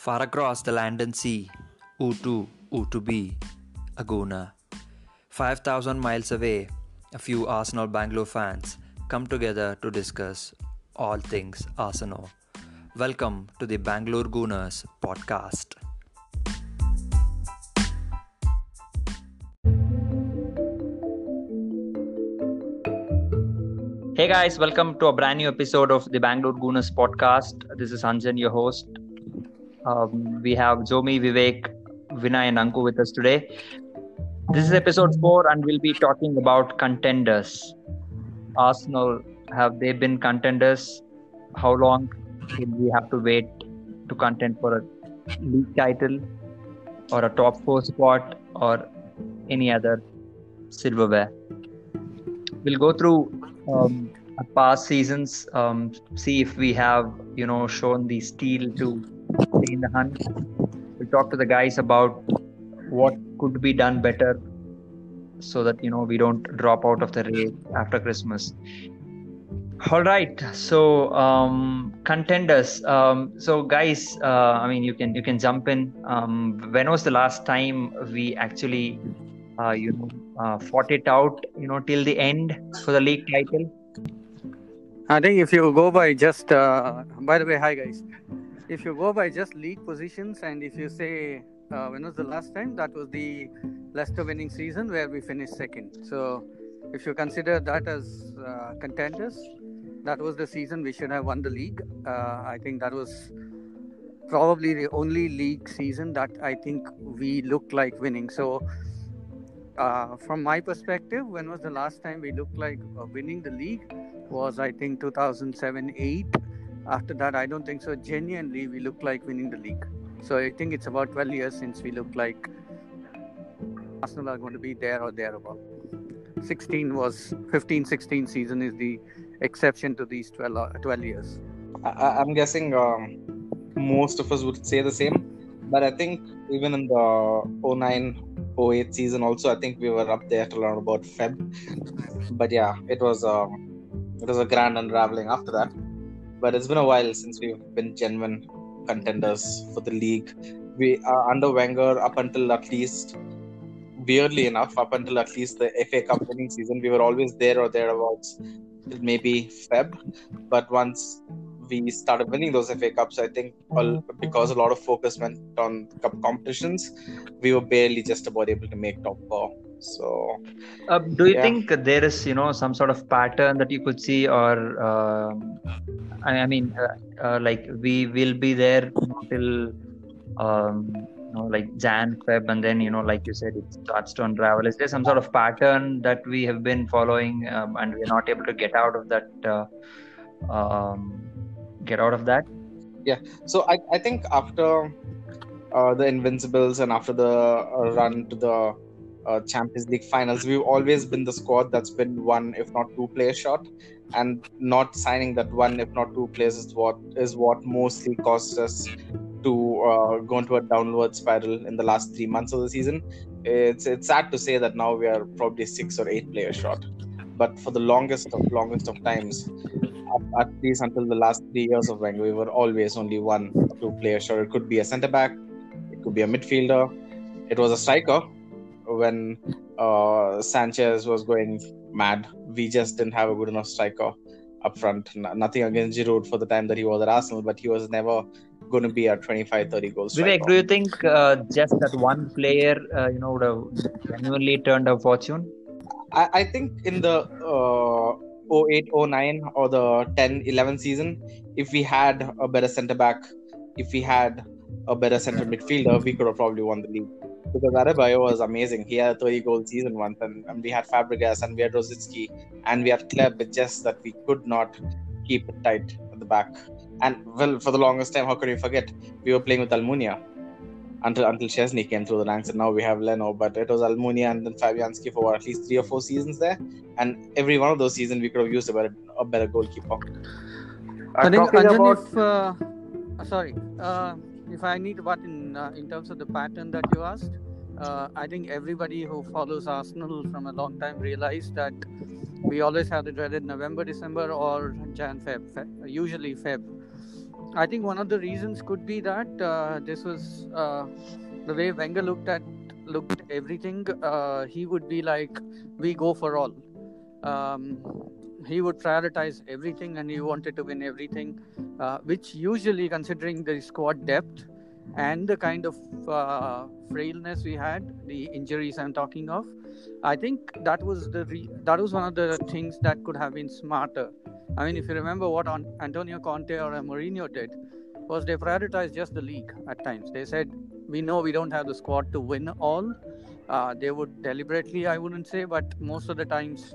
Far across the land and sea, U2, U2B, Aguna. 5,000 miles away, a few Arsenal Bangalore fans come together to discuss all things Arsenal. Welcome to the Bangalore Gooners podcast. Hey guys, welcome to a brand new episode of the Bangalore Gooners podcast. This is Anjan, your host. Um, we have Jomi, Vivek, Vinay, and Anku with us today. This is episode four, and we'll be talking about contenders. Arsenal, have they been contenders? How long will we have to wait to contend for a league title or a top four spot or any other silverware? We'll go through um, past seasons, um, see if we have, you know, shown the steel to in the hunt. We'll talk to the guys about what could be done better so that, you know, we don't drop out of the race after Christmas. All right, so um, contenders. Um, so guys, uh, I mean, you can you can jump in. Um, when was the last time we actually, uh, you know, uh, fought it out, you know, till the end for the league title? I think if you go by just, uh, by the way, hi guys. If you go by just league positions and if you say uh, when was the last time, that was the Leicester winning season where we finished second. So if you consider that as uh, contenders, that was the season we should have won the league. Uh, I think that was probably the only league season that I think we looked like winning. So uh, from my perspective, when was the last time we looked like uh, winning the league? Was I think 2007 8. After that, I don't think so. Genuinely, we look like winning the league. So I think it's about 12 years since we look like Arsenal are going to be there or thereabout. 16 was 15 16 season is the exception to these 12, uh, 12 years. I, I'm guessing um, most of us would say the same, but I think even in the 09 08 season also, I think we were up there till around about Feb. But yeah, it was um, it was a grand unraveling after that. But it's been a while since we've been genuine contenders for the league. We are under Wenger up until at least weirdly enough, up until at least the FA Cup winning season, we were always there or thereabouts, maybe Feb. But once we started winning those FA Cups, I think all, because a lot of focus went on cup competitions, we were barely just about able to make top four. So, uh, do you yeah. think there is, you know, some sort of pattern that you could see, or uh, I, mean, uh, uh, like we will be there until, um, you know, like Jan, Feb, and then you know, like you said, it starts to unravel. Is there some sort of pattern that we have been following, um, and we're not able to get out of that? Uh, um, get out of that? Yeah. So I, I think after uh, the Invincibles and after the run to the uh, Champions League finals, we've always been the squad that's been one, if not two player short, and not signing that one, if not two players, is what is what mostly caused us to uh, go into a downward spiral in the last three months of the season. It's it's sad to say that now we are probably six or eight players short, but for the longest of longest of times, at, at least until the last three years of Wenger, we were always only one two players short. It could be a centre back, it could be a midfielder, it was a striker when uh, Sanchez was going mad. We just didn't have a good enough striker up front. N- nothing against Giroud for the time that he was at Arsenal, but he was never going to be a 25 30 goals. Vivek, do you think uh, just that one player, uh, you know, would have genuinely turned a fortune? I, I think in the uh, 08 09 or the 10 11 season, if we had a better centre back, if we had a better centre midfielder, we could have probably won the league because Adebayor was amazing. He had a 30 goal season once, and, and we had Fabregas and we had Rosicky and we had Hleb. It's just that we could not keep it tight at the back. And well, for the longest time, how could we forget? We were playing with Almunia until until Szczesny came through the ranks, and now we have Leno. But it was Almunia and then Fabianski for at least three or four seasons there, and every one of those seasons we could have used a better a better goalkeeper. I think, about... if, uh, sorry, uh, if I need what in uh, in terms of the pattern that you asked, uh, I think everybody who follows Arsenal from a long time realized that we always have the dreaded November, December, or Jan, Feb, Feb usually Feb. I think one of the reasons could be that uh, this was uh, the way Wenger looked at looked at everything. Uh, he would be like, "We go for all." Um, he would prioritize everything, and he wanted to win everything, uh, which usually, considering the squad depth and the kind of uh, frailness we had, the injuries I'm talking of, I think that was the re- that was one of the things that could have been smarter. I mean, if you remember what Antonio Conte or Mourinho did, was they prioritized just the league at times. They said, "We know we don't have the squad to win all." Uh, they would deliberately, I wouldn't say, but most of the times,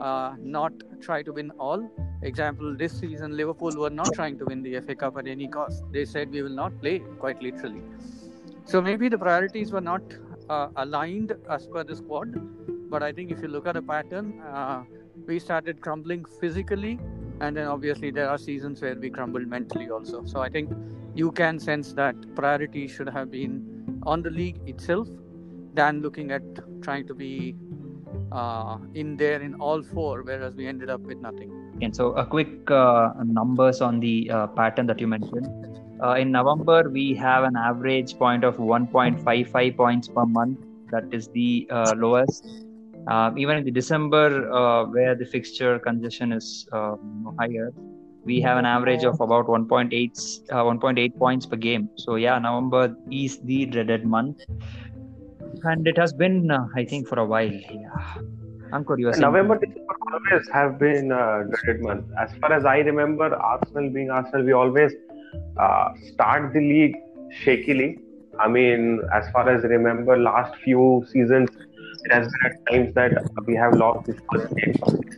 uh, not try to win all. Example: This season, Liverpool were not trying to win the FA Cup at any cost. They said, "We will not play," quite literally. So maybe the priorities were not uh, aligned as per the squad. But I think if you look at a pattern, uh, we started crumbling physically, and then obviously there are seasons where we crumbled mentally also. So I think you can sense that priority should have been on the league itself than looking at trying to be uh, in there in all four, whereas we ended up with nothing. And so, a quick uh, numbers on the uh, pattern that you mentioned. Uh, in November, we have an average point of 1.55 points per month. That is the uh, lowest. Uh, even in the December, where the fixture congestion is uh, higher, we have an average of about 1.8 uh, 1.8 points per game. So yeah, November is the dreaded month, and it has been, I think, for a while. Yeah. Ankur, you November, December always have been a dreaded month. As far as I remember, Arsenal being Arsenal, we always uh, start the league shakily. I mean, as far as I remember, last few seasons, it has been at times that we have lost this first game.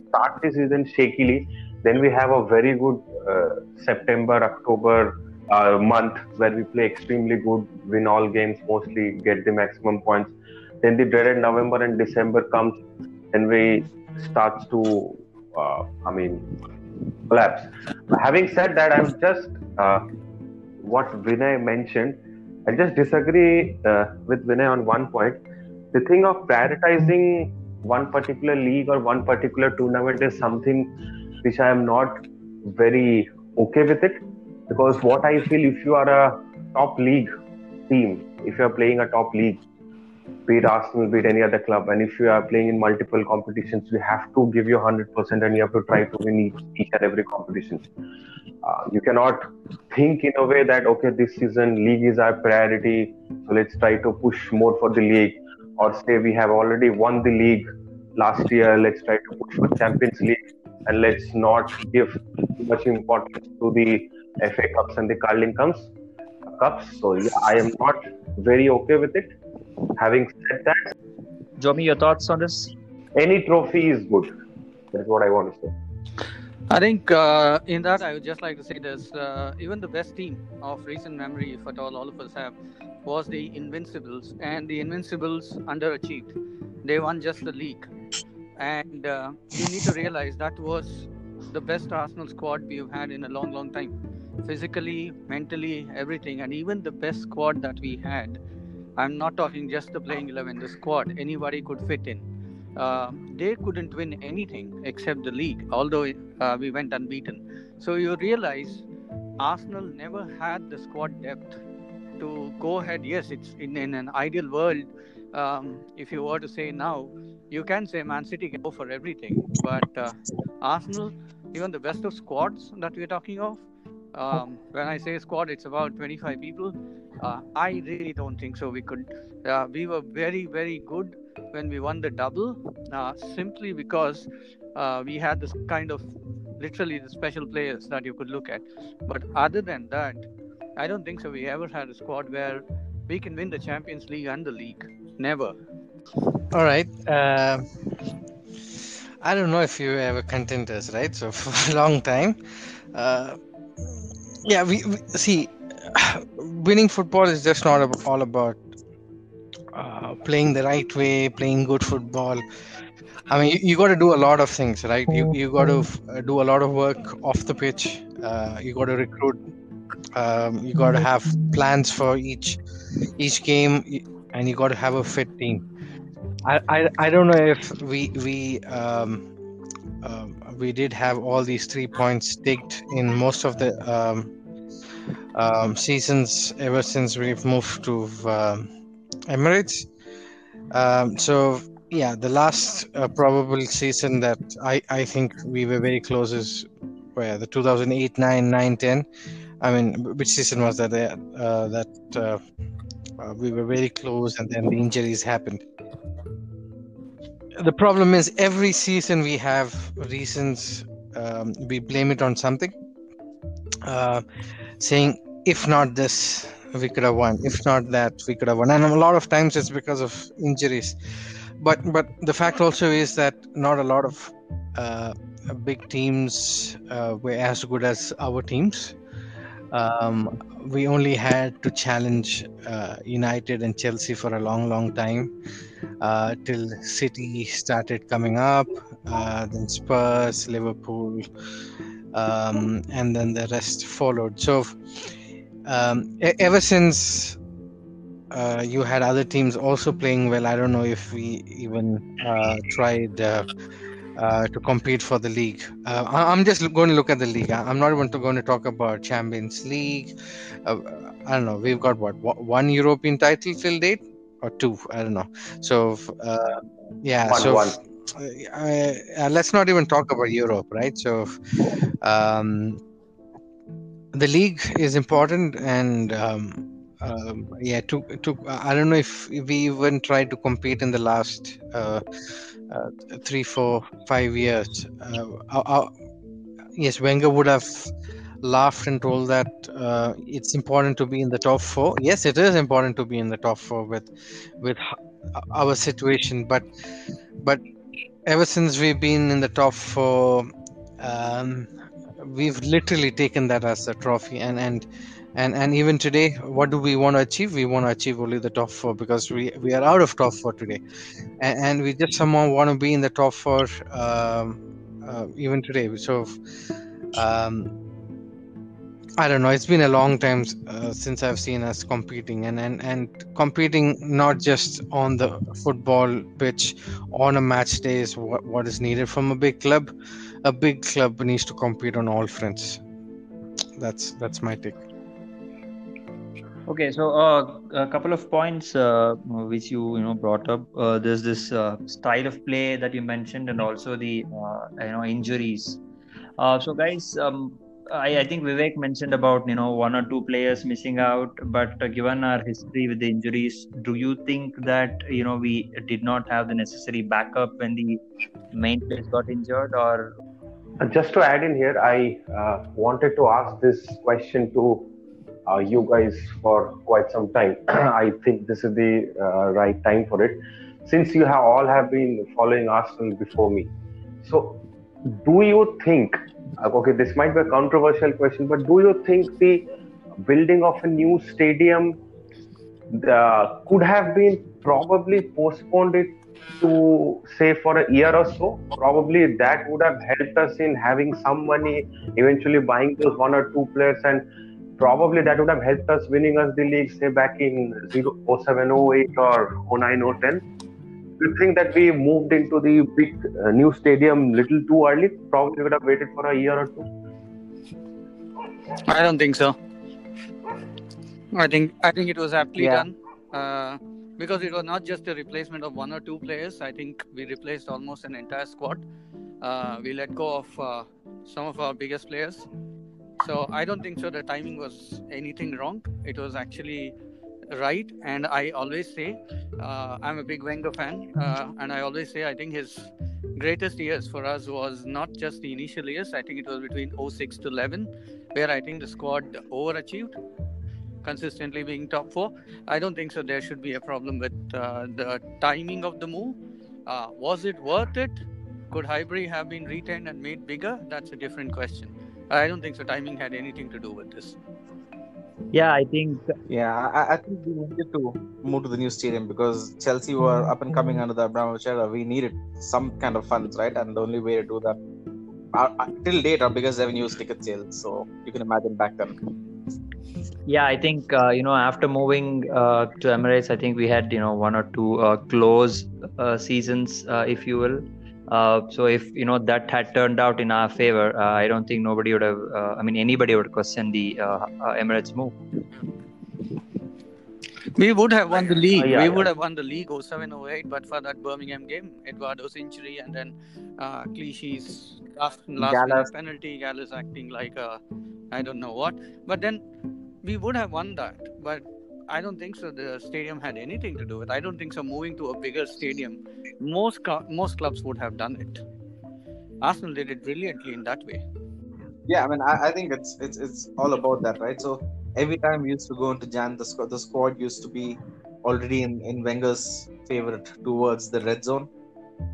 Start the season shakily, then we have a very good uh, September, October uh, month where we play extremely good, win all games, mostly get the maximum points. Then the dreaded November and December comes, and we starts to, uh, I mean, collapse. Having said that, I'm just uh, what Vinay mentioned. I just disagree uh, with Vinay on one point. The thing of prioritizing one particular league or one particular tournament is something which I am not very okay with it because what I feel if you are a top league team, if you are playing a top league, be it Arsenal, be it any other club, and if you are playing in multiple competitions, you have to give your 100% and you have to try to win each, each and every competition. Uh, you cannot think in a way that, okay, this season league is our priority, so let's try to push more for the league. Or say we have already won the league last year, let's try to push for Champions League and let's not give too much importance to the FA Cups and the Carling Cups. Cups. So yeah, I am not very okay with it Having said that, Jomi, your thoughts on this? Any trophy is good. That's what I want to say. I think uh, in that I would just like to say this: uh, even the best team of recent memory, if at all all of us have, was the Invincibles, and the Invincibles underachieved. They won just the league, and uh, you need to realize that was the best Arsenal squad we've had in a long, long time, physically, mentally, everything, and even the best squad that we had I'm not talking just the playing 11, the squad, anybody could fit in. Uh, they couldn't win anything except the league, although uh, we went unbeaten. So you realize Arsenal never had the squad depth to go ahead. Yes, it's in, in an ideal world. Um, if you were to say now, you can say Man City can go for everything, but uh, Arsenal, even the best of squads that we're talking of, um, when I say squad, it's about 25 people. Uh, I really don't think so. We could. Uh, we were very, very good when we won the double, uh, simply because uh, we had this kind of literally the special players that you could look at. But other than that, I don't think so. We ever had a squad where we can win the Champions League and the league. Never. All right. Uh, I don't know if you ever contenders, right? So for a long time. Uh, yeah, we, we see winning football is just not all about uh, playing the right way, playing good football. I mean, you, you got to do a lot of things, right? You you got to f- uh, do a lot of work off the pitch. Uh, you got to recruit. Um, you got to have plans for each each game, and you got to have a fit team. I, I, I don't know if we we um, um, we did have all these three points ticked in most of the um, um, seasons ever since we've moved to um Emirates. So yeah, the last uh, probable season that I, I think we were very close is where the 2008, 9, 9, 10. I mean, which season was that? Uh, that uh, uh, we were very close, and then the injuries happened. The problem is every season we have reasons. Um, we blame it on something, uh, saying if not this, we could have won. If not that, we could have won. And a lot of times it's because of injuries. But but the fact also is that not a lot of uh, big teams uh, were as good as our teams. Um, we only had to challenge uh, United and Chelsea for a long, long time uh, till City started coming up, uh, then Spurs, Liverpool, um, and then the rest followed. So, um, ever since uh, you had other teams also playing well, I don't know if we even uh, tried. Uh, to compete for the league. Uh, I- I'm just going to look at the league. I'm not even to- going to talk about Champions League. Uh, I don't know. We've got what one- one European title till date or two. I don't know. So uh, yeah. One, so one. uh, uh, let's not even talk about Europe, right? So um, the league is important, and um, um, yeah, to to I don't know if we even tried to compete in the last uh, uh, three, four, five years. Uh, uh, uh, yes, Wenger would have laughed and told that uh, it's important to be in the top four. Yes, it is important to be in the top four with with our situation, but but ever since we've been in the top four, um, we've literally taken that as a trophy, and and. And, and even today, what do we want to achieve? We want to achieve only the top four because we, we are out of top four today, and, and we just somehow want to be in the top four um, uh, even today. So um, I don't know. It's been a long time uh, since I've seen us competing, and, and and competing not just on the football pitch, on a match day is what, what is needed from a big club. A big club needs to compete on all fronts. That's that's my take. Okay, so uh, a couple of points uh, which you you know brought up. Uh, there's this uh, style of play that you mentioned, and also the uh, you know injuries. Uh, so guys, um, I, I think Vivek mentioned about you know one or two players missing out, but given our history with the injuries, do you think that you know we did not have the necessary backup when the main players got injured, or Just to add in here, I wanted to ask this question to uh, you guys for quite some time. I think this is the uh, right time for it, since you have all have been following Arsenal before me. So, do you think? uh, Okay, this might be a controversial question, but do you think the building of a new stadium uh, could have been probably postponed it to say for a year or so probably that would have helped us in having some money eventually buying those one or two players and probably that would have helped us winning us the league say back in 0, 07 08 or 09 010 do you think that we moved into the big uh, new stadium little too early probably would have waited for a year or two I don't think so. I think I think it was aptly Yeah. done uh, because it was not just a replacement of one or two players. I think we replaced almost an entire squad. Uh, we let go of uh, some of our biggest players. So I don't think so. The timing was anything wrong. It was actually right. And I always say uh, I'm a big Wenger fan, uh, and I always say I think his greatest years for us was not just the initial years. I think it was between 06 to 11, where I think the squad overachieved, consistently being top four. I don't think so. There should be a problem with uh, the timing of the move. Uh, was it worth it? Could Highbury have been retained and made bigger? That's a different question. I don't think so. Timing had anything to do with this. yeah, I think Yeah, I, I think we needed to move to the new stadium because Chelsea were up and coming under the Abramovich era. We needed some kind of funds, right? And the only way to do that, our, uh, till date, our biggest revenue is ticket sales. So you can imagine back then. Yeah, I think uh, you know after moving uh, to Emirates, I think we had you know one or two uh, close uh, seasons, uh, if you will, Uh, so if you know that had turned out in our favor, uh, I don't think nobody would have. Uh, I mean, anybody would question the uh, uh, Emirates move. We would have won the league. Uh, yeah, we yeah. would have won the league 07 08, but for that Birmingham game, Eduardo's injury, and then uh, Clichy's last, last penalty, Gallas acting like a, I don't know what. But then we would have won that. But I don't think so. The stadium had anything to do with. I don't think so. Moving to a bigger stadium, most cl- most clubs would have done it. Arsenal did it brilliantly in that way. Yeah, I mean, I, I think it's it's it's all about that, right? So every time we used to go into Jan, the squad the squad used to be already in in Wenger's favorite towards the red zone,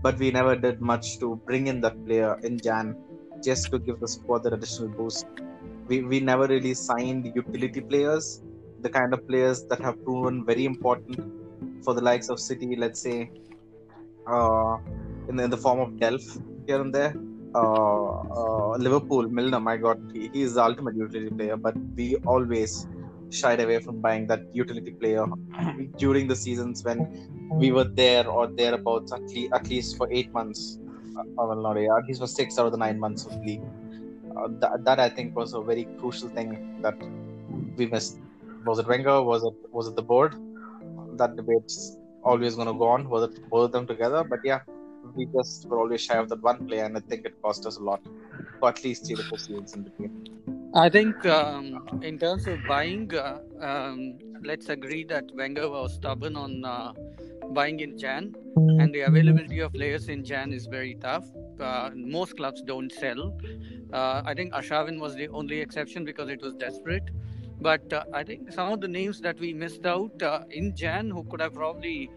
but we never did much to bring in that player in Jan just to give the squad that additional boost. We we never really signed utility players, the kind of players that have proven very important for the likes of City, let's say, uh, in the, in the form of Delph here and there uh, uh, Liverpool, Milner, my God, he, he is the ultimate utility player. But we always shied away from buying that utility player during the seasons when we were there or thereabouts, at, le- at least for eight months. Uh, well, not eight, at least for six out of the nine months of league. Uh, that, that I think was a very crucial thing that we missed. Was it Wenger? Was it was it the board? That debate's always going to go on. Was it both of them together? But yeah, we just were always shy of that one player, and I think it cost us a lot for at least three to four seasons in between. I think um, in terms of buying, uh, um, let's agree that Wenger was stubborn on uh, buying in Jan, and the availability of players in Jan is very tough. Uh, most clubs don't sell. Uh, I think Arshavin was the only exception because it was desperate. But uh, I think some of the names that we missed out uh, in Jan who could have probably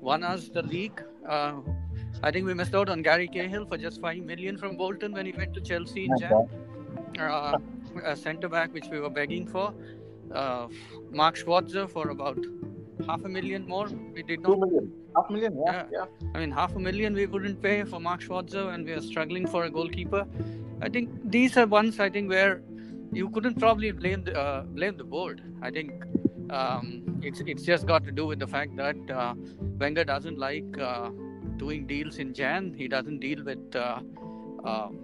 won us the league. Uh, I think we missed out on Gary Cahill for just five million from Bolton when he went to Chelsea in Jan. Uh, a centre back which we were begging for. Uh, Mark Schwarzer for about half a million more. We did Two not. million, half million, yeah, yeah. I mean, half a million we wouldn't pay for Mark Schwarzer, and we are struggling for a goalkeeper. I think these are ones I think where you couldn't probably blame the uh, blame the board. I think um, it's it's just got to do with the fact that uh, Wenger doesn't like uh, doing deals in Jan. He doesn't deal with uh, um,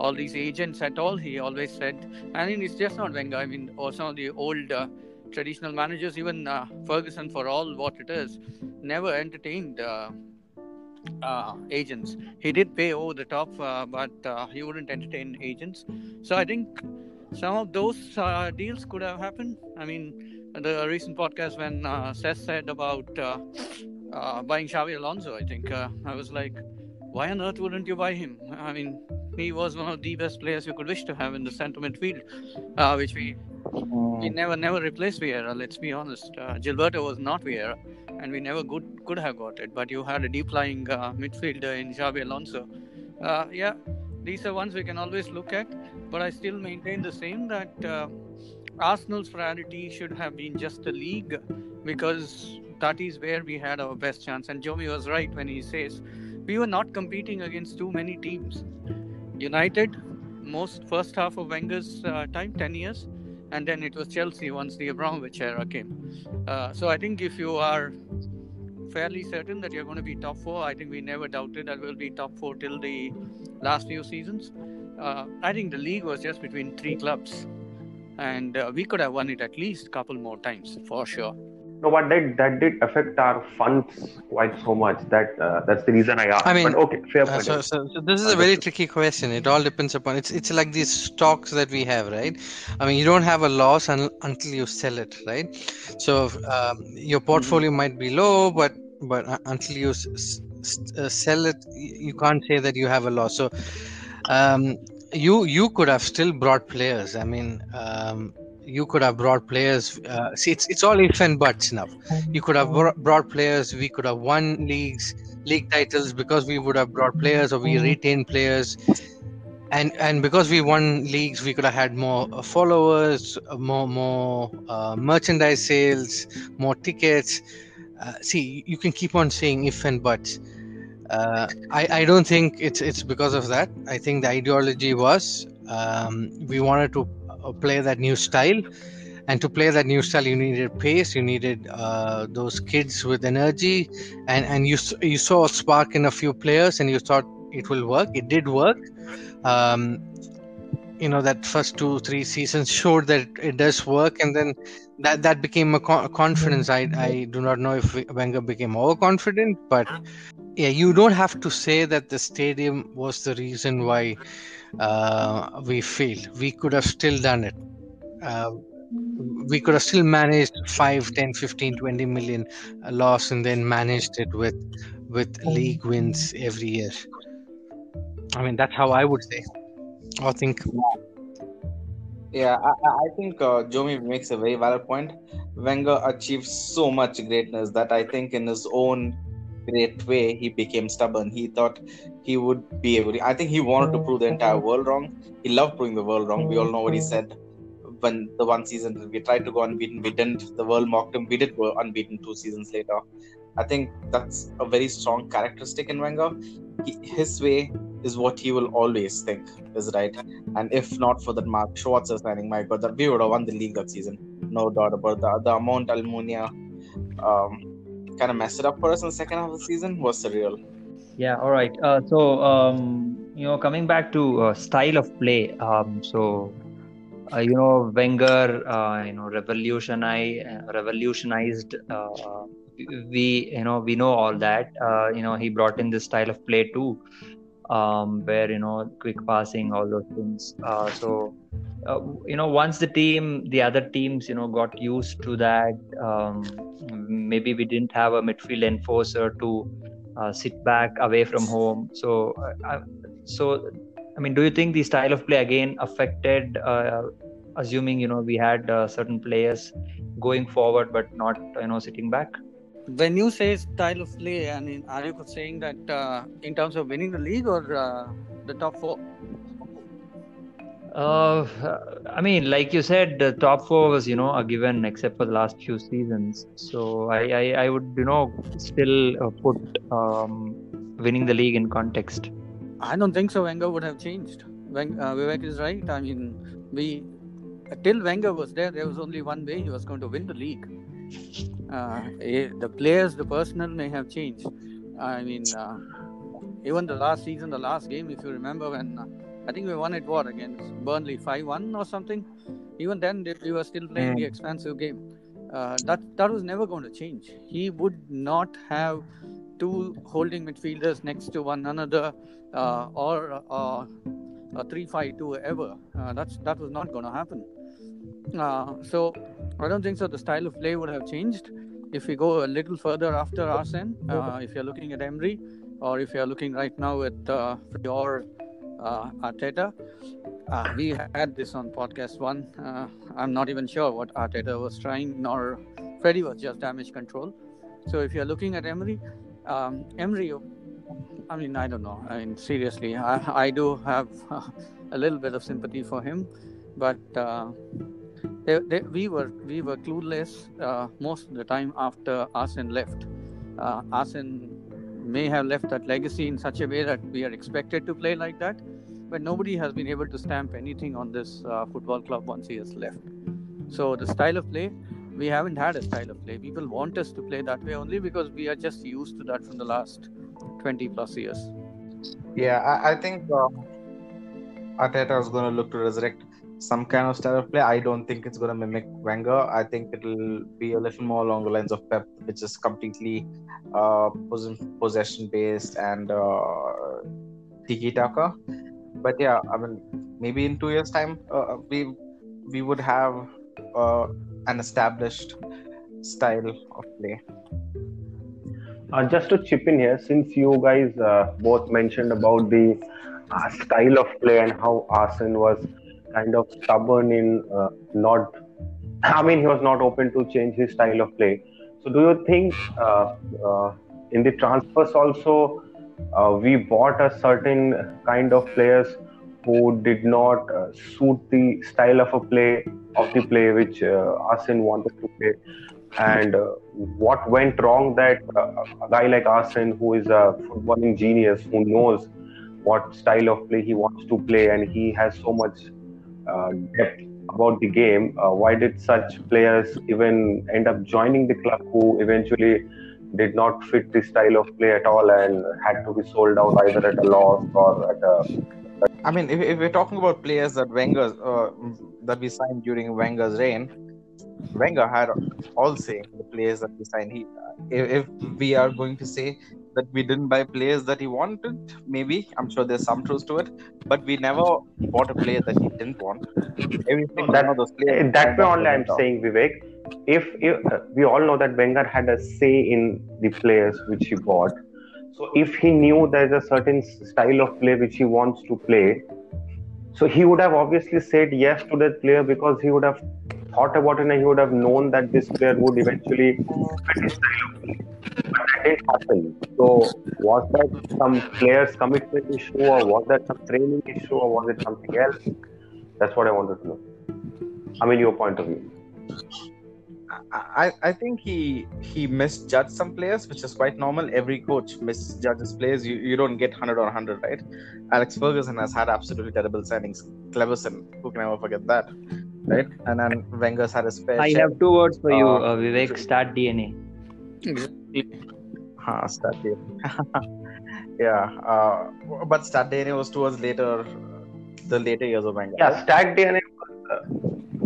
all these agents at all. He always said, I mean, it's just not Wenger. I mean, or some of the old uh, traditional managers, even uh, Ferguson, for all what it is, never entertained uh, uh, agents. He did pay over the top, uh, but uh, he wouldn't entertain agents. So I think some of those uh, deals could have happened. I mean, the recent podcast when uh, Seth said about uh, uh, buying Xabi Alonso, I think uh, I was like, why on earth wouldn't you buy him? I mean, he was one of the best players you could wish to have in the centre midfield, uh, which we we never never replaced Vieira. Let's be honest. Uh, Gilberto was not Vieira, and we never could could have got it. But you had a deep lying uh, midfielder in Xabi Alonso. Uh, yeah, these are ones we can always look at. But I still maintain the same that uh, Arsenal's priority should have been just the league because that is where we had our best chance. And Jomi was right when he says we were not competing against too many teams. United, most first half of Wenger's uh, time, 10 years, and then it was Chelsea once the Abramovich era came. Uh, so I think if you are fairly certain that you're going to be top four, I think we never doubted that we'll be top four till the last few seasons. Uh, I think the league was just between three clubs, and uh, we could have won it at least a couple more times for sure. No, but that that did affect our funds quite so much. That uh, that's the reason I asked. I mean, but okay, fair Uh, point. so, so, so this is a very tricky question. It all depends upon it's it's like these stocks that we have, right? I mean, you don't have a loss un, until you sell it, right? So um, your portfolio might be low, but but uh, until you s- uh, sell it, you can't say that you have a loss. So um, you you could have still brought players. I mean. Um, you could have brought players. Uh, see, it's it's all if and buts now. You could have br- brought players. We could have won leagues, league titles because we would have brought players or we retained players, and and because we won leagues, we could have had more uh, followers, uh, more more uh, merchandise sales, more tickets. Uh, see, you can keep on saying if and buts. Uh, I I don't think it's it's because of that. I think the ideology was um, we wanted to uh, play that new style and to play that new style, you needed pace. You needed uh, those kids with energy, and and you you saw a spark in a few players, and you thought it will work. It did work. Um, you know that first two three seasons showed that it does work and then that that became a co- confidence. I i do not know if wenger became overconfident but yeah. you don't have to say that the stadium was the reason why uh, we failed. We could have still done it. Uh, we could have still managed 5 10 15 20 million loss and then managed it with with league wins every year. I mean that's how i would say. I think. Yeah, I, I think uh, Jomi makes a very valid point. Wenger achieved so much greatness that I think, in his own great way, he became stubborn. He thought he would be able. To, I think he wanted to prove the entire world wrong. He loved proving the world wrong. We all know what he said when the one season we tried to go unbeaten, we didn't. The world mocked him. We did go unbeaten two seasons later. I think that's a very strong characteristic in Wenger. He, his way is what he will always think is right. And if not for that Mark Schwarzer signing, my God, that we would have won the league that season. No doubt about that. The amount Almunia um, kind of messed it up for us in the second half of the season was surreal. Yeah, all right. Uh, so, um, you know, coming back to uh, style of play, um, so, uh, you know, Wenger, uh, you know, revolutionized, revolutionized uh, we, you know, we know all that. Uh, you know, he brought in this style of play too um, where you know quick passing, all those things. Uh, so uh, you know once the team, the other teams, you know, got used to that. Um, maybe we didn't have a midfield enforcer to uh, sit back away from home. So uh, so I mean, do you think the style of play again affected? Uh, assuming you know we had uh, certain players going forward but not you know sitting back when you say style of play, I mean, are you saying that uh, in terms of winning the league or uh, the top four? Uh, I mean, like you said, the top four was, you know, a given except for the last few seasons. So I, I, I would, you know, still uh, put um, winning the league in context. I don't think so. Wenger would have changed. When, uh, Vivek is right. I mean, we till Wenger was there, there was only one way he was going to win the league uh, eh, the players, the personnel may have changed. I mean, uh, even the last season, the last game, if you remember, when uh, I think we won it what against Burnley five one or something. Even then, we were still playing the hmm. expansive game. Uh, that that was never going to change. He would not have two holding midfielders next to one another uh, or uh, a three-five-two ever. that's that was not going to happen. So I don't think so. The style of play would have changed if we go a little further after Arsene. Uh, if you're looking at Emery, or if you're looking right now at uh, your uh, Arteta. Uh, we had this on podcast one. Uh, I'm not even sure what Arteta was trying, nor Freddie was just damage control. So if you're looking at Emery, um, Emery, I mean, I don't know. I mean, seriously, I, I do have a little bit of sympathy for him, but uh, they, they, we were we were clueless uh, most of the time after Arsene left. Uh, Arsene may have left that legacy in such a way that we are expected to play like that, but nobody has been able to stamp anything on this uh, football club once he has left. So the style of play, we haven't had a style of play. People want us to play that way only because we are just used to that from the last 20 plus years. Yeah, I, I think um, Arteta is going to look to resurrect some kind of style of play. I don't think it's going to mimic Wenger. I think it'll be a little more along the lines of Pep, which is completely uh, possession based and uh, tiki taka. But yeah, I mean, maybe in two years' time, uh, we we would have uh, an established style of play. Uh, just to chip in here, since you guys uh, both mentioned about the uh, style of play and how Arsene was kind of stubborn in uh, not. I mean, he was not open to change his style of play. So, do you think uh, uh, in the transfers also uh, we bought a certain kind of players who did not uh, suit the style of a play of the play which uh, Arsene wanted to play? And what went wrong that a guy like Arsene, who is a footballing genius, who knows what style of play he wants to play, and he has so much uh, depth about the game. Uh, why did such players even end up joining the club who eventually did not fit the style of play at all and had to be sold out either at a loss or at a. I mean, if, if we're talking about players that Wenger uh, that we signed during Wenger's reign, Wenger had all say the players that we signed. He, if, if we are going to say that we didn't buy players that he wanted, maybe I'm sure there's some truth to it, but we never bought a player that he didn't want. Everything that, those players, that way only I'm saying, Vivek. If, if uh, we all know that Wenger had a say in the players which he bought, so if he knew there's a certain style of play which he wants to play, so he would have obviously said yes to that player because he would have thought about it and he would have known that this player would eventually. But that didn't happen. So was that some player's commitment issue or was that some training issue or was it something else? That's what I wanted to know. I mean your point of view. I, I think he he misjudged some players, which is quite normal. Every coach misjudges players. You, you don't get 100 on 100, right? Alex Ferguson has had absolutely terrible signings. Kleberson, who can ever forget that? Right? And then Wenger's had a fair I share. have two words for you, uh, Vivek. Start DNA. Huh, Start DNA. yeah. Uh, but Start DNA was towards later, the later years of Wenger. Yeah, start DNA was, uh,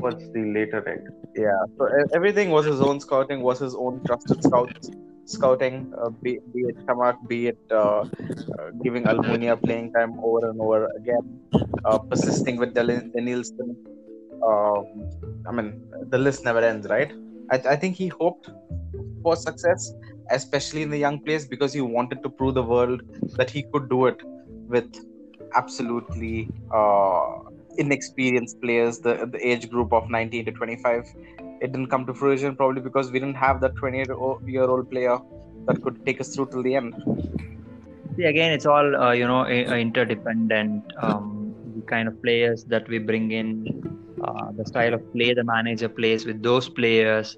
was the later end. Yeah. So e- everything was his own scouting, was his own trusted scouts scouting, uh, be, be it Chamakh, be it uh, uh, giving Almunia playing time over and over again, uh, persisting with Del- Denilson. Um, I mean, the list never ends, right? I, I think he hoped for success, especially in the young players, because he wanted to prove the world that he could do it with absolutely uh, inexperienced players, the, the age group of 19 to 25 it didn't come to fruition probably because we didn't have that 28 year old player that could take us through till the end See, again, it's all uh, you know i- interdependent. Um, kind of players that we bring in, uh, the style of play the manager plays with those players.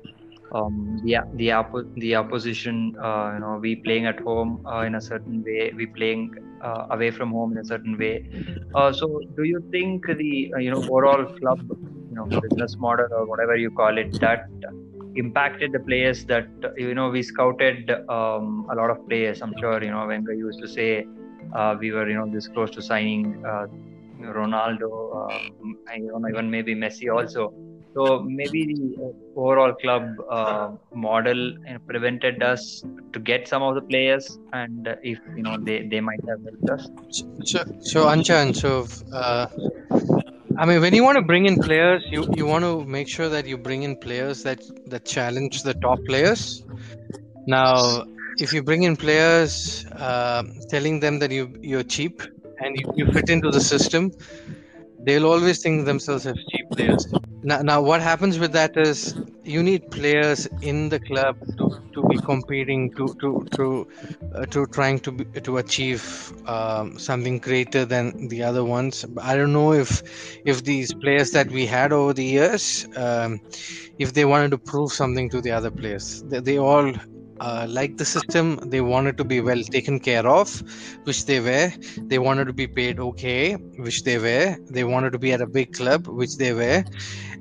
Um, the the oppo- the opposition, uh, you know, we playing at home uh, in a certain way, we playing uh, away from home in a certain way. Uh, so, do you think the you know overall club, you know, business model or whatever you call it, that impacted the players that you know we scouted um, a lot of players i'm sure you know wenger used to say we were you know this close to signing ronaldo um, I don't know, even maybe messi also so maybe the overall club uh, model know, prevented us to get some of the players and uh, if you know they, they might have helped us So, so Anjan, so uh, I mean, when you want to bring in players, you, you want to make sure that you bring in players that that challenge the top players. Now, if you bring in players, uh, telling them that you you're cheap and you, you fit into the system, they'll always think themselves as cheap players. Now, now, what happens with that is you need players in the club to, to be competing to to to uh, to trying to be, to achieve um, something greater than the other ones. I don't know if if these players that we had over the years, um, if they wanted to prove something to the other players. They, they all uh, liked the system. They wanted to be well taken care of, which they were. They wanted to be paid okay, which they were. They wanted to be at a big club, which they were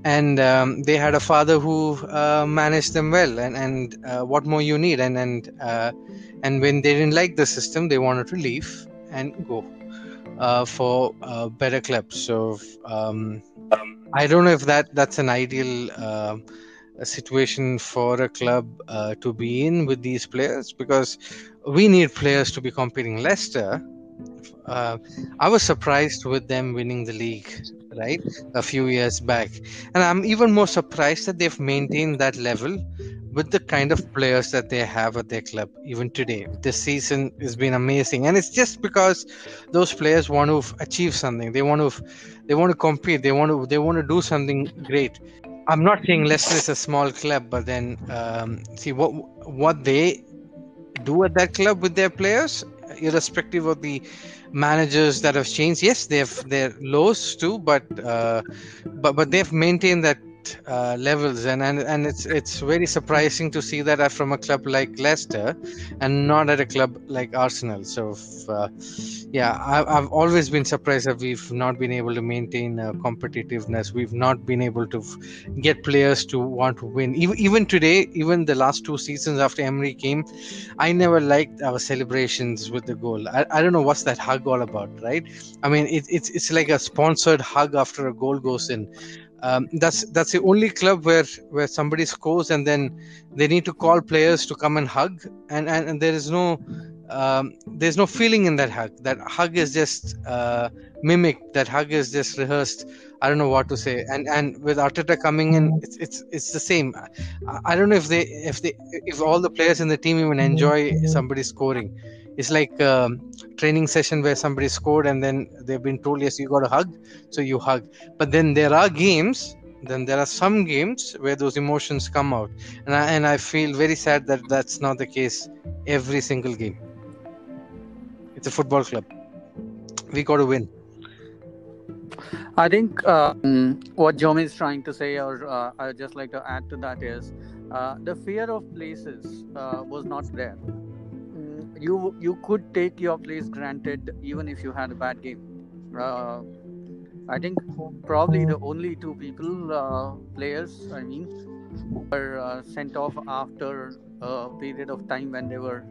and um, they had a father who uh, managed them well and and uh, what more you need and and uh, and when they didn't like the system they wanted to leave and go uh, for better clubs so um, i don't know if that that's an ideal uh, situation for a club uh, to be in with these players because we need players to be competing. Leicester uh, i was surprised with them winning the league right a few years back. And i'm even more surprised that they've maintained that level with the kind of players that they have at their club even today. This season has been amazing. And it's just because those players want to achieve something. They want to they want to compete. They want to they want to do something great i'm not saying leicester is a small club but then um, see what what they do at that club with their players irrespective of the managers that have changed yes they have their lows too but uh, but but they've maintained that uh, levels, and, and and it's it's very surprising to see that from a club like Leicester, and not at a club like Arsenal. So, uh, yeah, I, have always been surprised that we've not been able to maintain uh, competitiveness. We've not been able to get players to want to win. Even even today, even the last two seasons after Emery came, I never liked our celebrations with the goal. I, I don't know what's that hug all about, right? I mean, it, it's it's like a sponsored hug after a goal goes in um, that's that's the only club where where somebody scores and then they need to call players to come and hug. And and, and there is no um, there's no feeling in that hug. That hug is just uh, mimic. That hug is just rehearsed. I don't know what to say. And and with arteta coming in it's it's, it's the same. I, I don't know if they if they if all the players in the team even enjoy somebody scoring it's like a um, training session where somebody scored and then they've been told yes you got a hug so you hug. But then there are games then there are some games where those emotions come out. And I, and I feel very sad that that's not the case every single game. It's a football club. We got to win. I think um, what Jomi is trying to say, or uh, I would just like to add to that, is uh, the fear of places uh, was not there you you could take your place granted even if you had a bad game. Uh, I think probably the only two people uh, players I mean were uh, sent off after a period of time when they were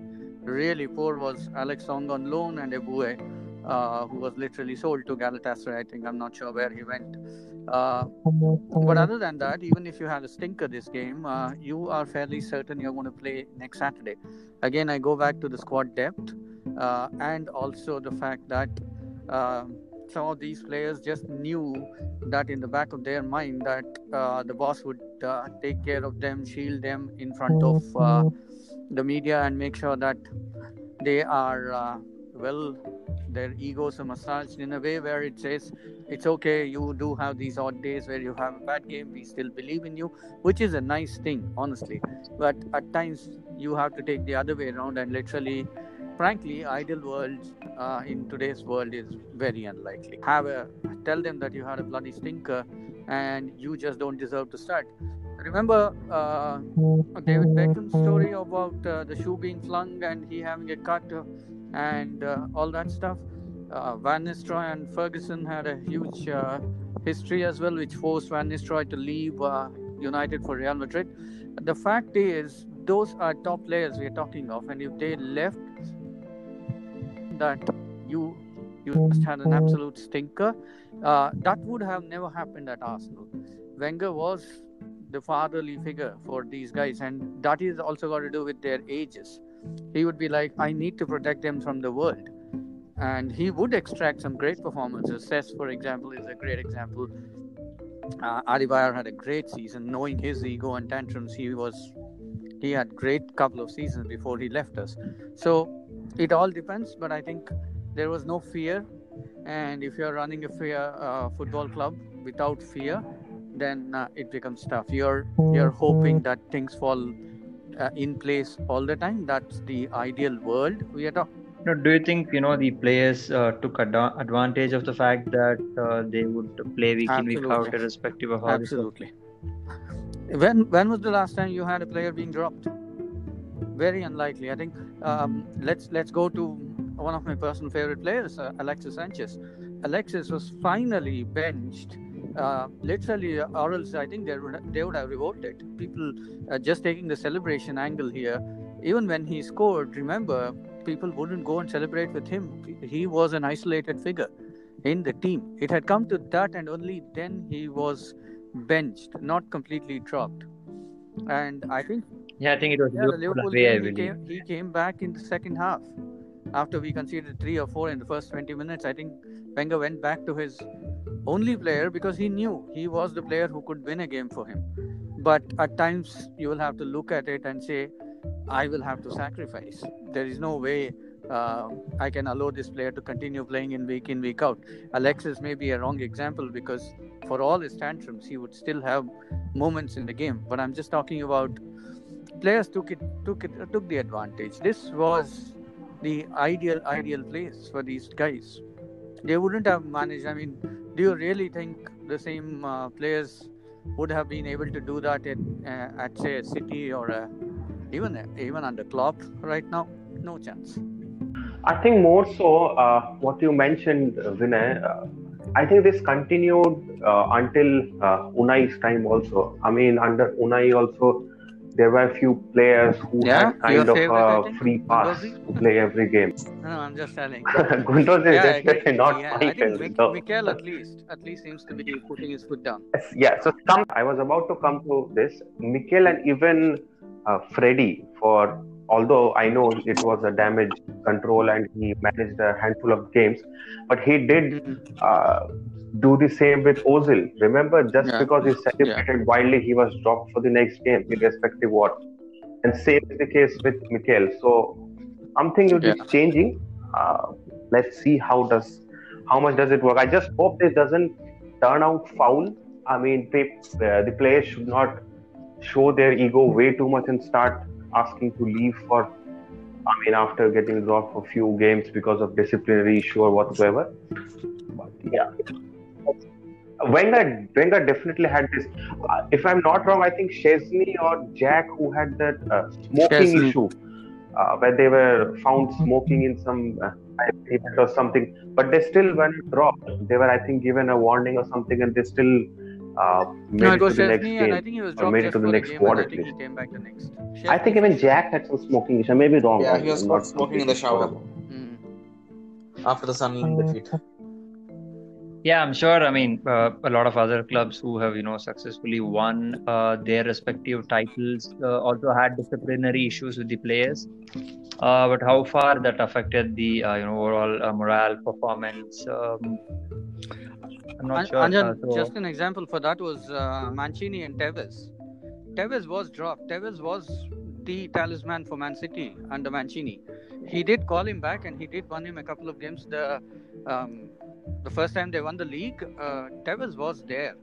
really poor was Alex Song on loan and Eboue, uh, who was literally sold to Galatasaray. I think I'm not sure where he went. Uh, but other than that, even if you had a stinker this game, uh, you are fairly certain you're going to play next Saturday. Again, I go back to the squad depth uh, and also the fact that uh, some of these players just knew that in the back of their mind that uh, the boss would take care of them, shield them in front of the media, and make sure that they are well their egos are massaged in a way where it says it's okay you do have these odd days where you have a bad game we still believe in you which is a nice thing honestly. But at times you have to take the other way around and literally frankly ideal world uh, in today's world is very unlikely. Have a tell them that you had a bloody stinker and you just don't deserve to start. Remember uh, David Beckham's story about uh, the shoe being flung and he having a cut and uh, all that stuff. Uh, Van Nistelrooy and Ferguson had a huge uh, history as well, which forced Van Nistelrooy to leave United for Real Madrid. The fact is, those are top players we are talking of, and if they left, that you you just had an absolute stinker. Uh, that would have never happened at Arsenal. Wenger was the fatherly figure for these guys, and that is also got to do with their ages he would be like, I need to protect them from the world. And he would extract some great performances. Cesc, for example, is a great example. Uh, Adebayor had a great season. Knowing his ego and tantrums, he was he had great couple of seasons before he left us. So it all depends. But I think there was no fear. And if you're running a fear uh, football club without fear, then uh, it becomes tough. You're you're hoping that things fall uh, in place all the time that's the ideal world we are talking no, do you think you know the players uh, took ad- advantage of the fact that uh, they would play week Absolutely. in week out irrespective of how Absolutely. When when was the last time you had a player being dropped? Very unlikely. I think um, let's let's go to one of my personal favorite players, uh, Alexis Sanchez. Alexis was finally benched uh, literally, or else I think they would, they would have revolted. People uh, just taking the celebration angle here. Even when he scored, remember, people wouldn't go and celebrate with him. He was an isolated figure in the team. It had come to that, and only then he was benched, not completely dropped. And I think. Yeah, I think it was yeah, Liverpool, way, he, came, he came back in the second half. After we conceded three or four in the first 20 minutes, I think Wenger went back to his only player because he knew he was the player who could win a game for him. But at times you will have to look at it and say, I will have to sacrifice. There is no way uh, I can allow this player to continue playing in week in, week out. Alexis may be a wrong example because for all his tantrums, he would still have moments in the game. But I'm just talking about players took it, took it, took the advantage. This was the ideal, ideal place for these guys. They wouldn't have managed. I mean, do you really think the same uh, players would have been able to do that at, uh, at say City or even even under Klopp right now? No chance. I think more so uh, what you mentioned, Vinay. Uh, I think this continued uh, until Unai's time also. I mean, under Unai also, there were a few players who Yeah, had kind of a free pass to play every game. No, I'm just telling. Guendouzi Yeah, definitely not yeah, I think. Mik-. Mikel at least at least seems to be putting his foot down. Yes, yeah, so some, I was about to come to this. Mikel and even uh, Freddy, for although I know it was a damage control and he managed a handful of games, but he did Mhm. uh, do the same with Ozil. Remember, just Yeah. because he celebrated wildly, he was dropped for the next game, irrespective of what. And same is the case with Mikel. So something is Yeah. changing. Uh, let's see how does how much does it work. I just hope this doesn't turn out foul. I mean, they, uh, the players should not show their ego way too much and start asking to leave for. I mean, after getting dropped for few games because of disciplinary issue or whatsoever. But yeah, Wenger, Wenger definitely had this. Uh, if I'm not wrong, I think Szczesny or Jack who had that uh, smoking Szczesny. issue, uh, where they were found smoking in some uh, event or something, but they still weren't dropped. They were, I think, given a warning or something, and they still uh, made No, it it to was the next Szczesny, and I game. think he was or dropped made it just to the for next the game, and I think he came back the next. I think even Jack had some smoking issue. I may be wrong. Yeah, I'm he was not smoking in the completely shower. Mm. after the Sunderland defeat. Yeah, I'm sure. I mean, uh, a lot of other clubs who have, you know, successfully won uh, their respective titles uh, also had disciplinary issues with the players. Uh, but how far that affected the, uh, you know, overall uh, morale, performance, um, I'm not An- sure. Anjan, so- just an example for that was uh, Mancini and Tevez. Tevez was dropped. Tevez was the talisman for Man City under Mancini. He did call him back, and he did win him a couple of games. The um, the first time they won the league, uh, Tevez was there,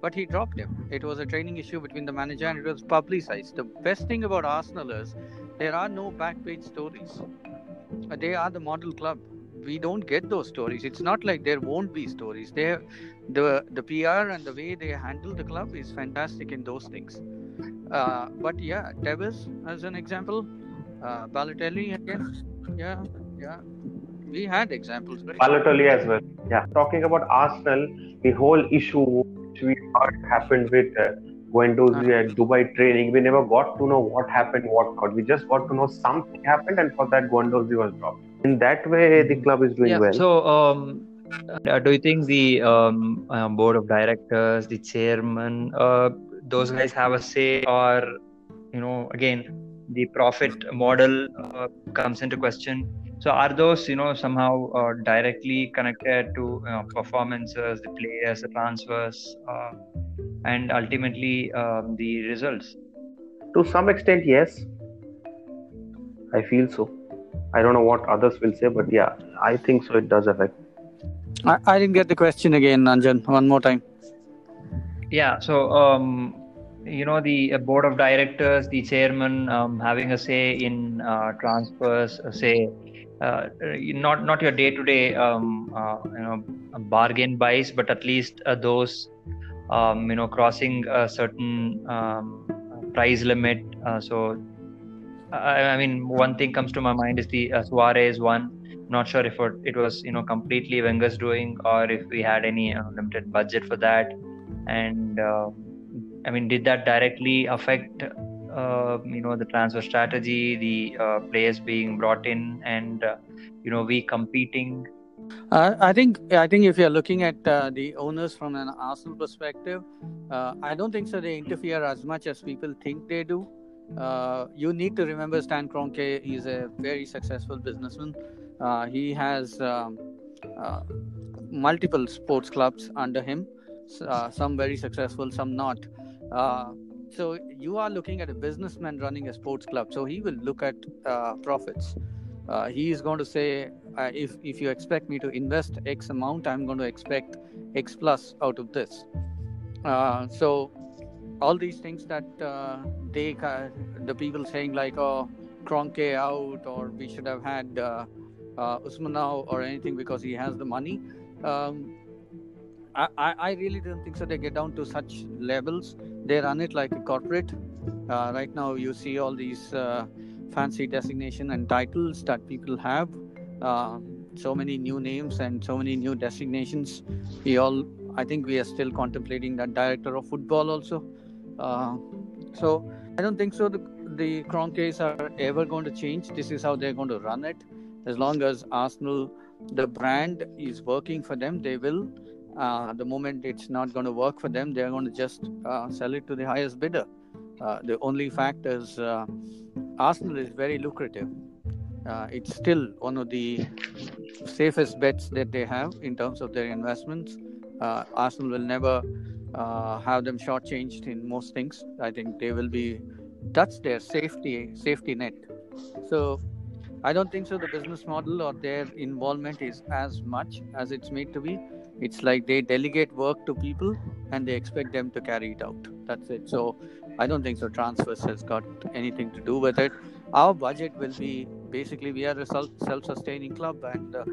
but he dropped him. It was a training issue between the manager, and it was publicized. The best thing about Arsenal is there are no back page stories. Uh, They are the model club we don't get those stories. It's not like there won't be stories. They, the the PR and the way they handle the club is fantastic in those things. Uh, but yeah, Tevez as an example, uh, Balotelli again, yeah, yeah, we had examples. Balotelli as well. Yeah, talking about Arsenal, the whole issue which we heard happened with uh, Guendouzi at Dubai training, we never got to know what happened, what not. We just got to know something happened, and for that Guendouzi was dropped. In that way, the club is doing yeah. well. So, um, uh, do you think the um, uh, board of directors, the chairman, uh, those guys have a say, or you know, again, the profit model uh, comes into question? So, are those you know somehow uh, directly connected to you know, performances, the players, the transfers, uh, and ultimately um, the results? to some extent, yes. I feel so. I don't know what others will say, but yeah, I think so. It does affect. I, I didn't get the question again, Anjan. One more time. Yeah, so um, you know the uh, board of directors, the chairman um, having a say in uh, transfers, uh, say uh, not not your day-to-day um, uh, you know bargain buys, but at least uh, those um, you know crossing a certain um, price limit. Uh, so I, I mean, one thing comes to my mind is the uh, Suarez one. Not sure if it, was you know completely Wenger's doing or if we had any uh, limited budget for that and uh, I mean, did that directly affect uh, you know the transfer strategy, the uh, players being brought in, and uh, you know we competing? I think I think if you're looking at uh, the owners from an Arsenal perspective, I don't think so. They interfere as much as people think they do. You need to remember Stan Kroenke is a very successful businessman. He has um, multiple sports clubs under him. Some very successful, some not. Uh, so you are looking at a businessman running a sports club. So he will look at uh, profits. Uh, he is going to say, uh, if if you expect me to invest X amount, I'm going to expect X plus out of this. Uh, so all these things that uh, they the people saying like oh Kroenke out or we should have had uh, uh, Usman or anything because he has the money. Um, I, I really don't think so. They get down to such levels. They run it like a corporate. Uh, right now, you see all these uh, fancy designation and titles that people have. Uh, so many new names and so many new designations. We all, I think, we are still contemplating that director of football also. Uh, so I don't think so. The the Kroenkes are ever going to change. This is how they're going to run it. As long as Arsenal, the brand is working for them, they will. Uh, the moment it's not going to work for them, they're going to just uh, sell it to the highest bidder. Uh, the only fact is uh, Arsenal is very lucrative. Uh, it's still one of the safest bets that they have in terms of their investments. Arsenal will never have them shortchanged in most things. I think they will be that's their safety safety net. So I don't think so. The business model or their involvement is as much as it's made to be. It's like they delegate work to people and they expect them to carry it out. That's it. So I don't think so. Transfers has got anything to do with it. Our budget will be basically we are a self-sustaining club, and uh,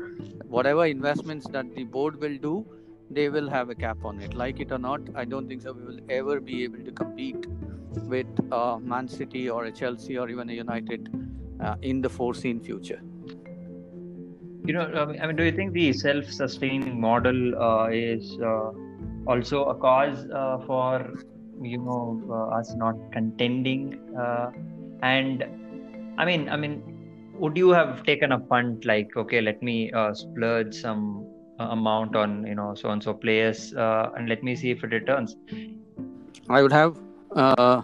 whatever investments that the board will do, they will have a cap on it. Like it or not, I don't think so. We will ever be able to compete with uh, Man City or a Chelsea or even a United uh, in the foreseen future. You know, I mean, do you think the self-sustaining model uh, is uh, also a cause uh, for you know uh, us not contending? and I mean, I mean, would you have taken a punt like, okay, let me splurge some amount on you know so and so players and let me see if it returns? I would have uh,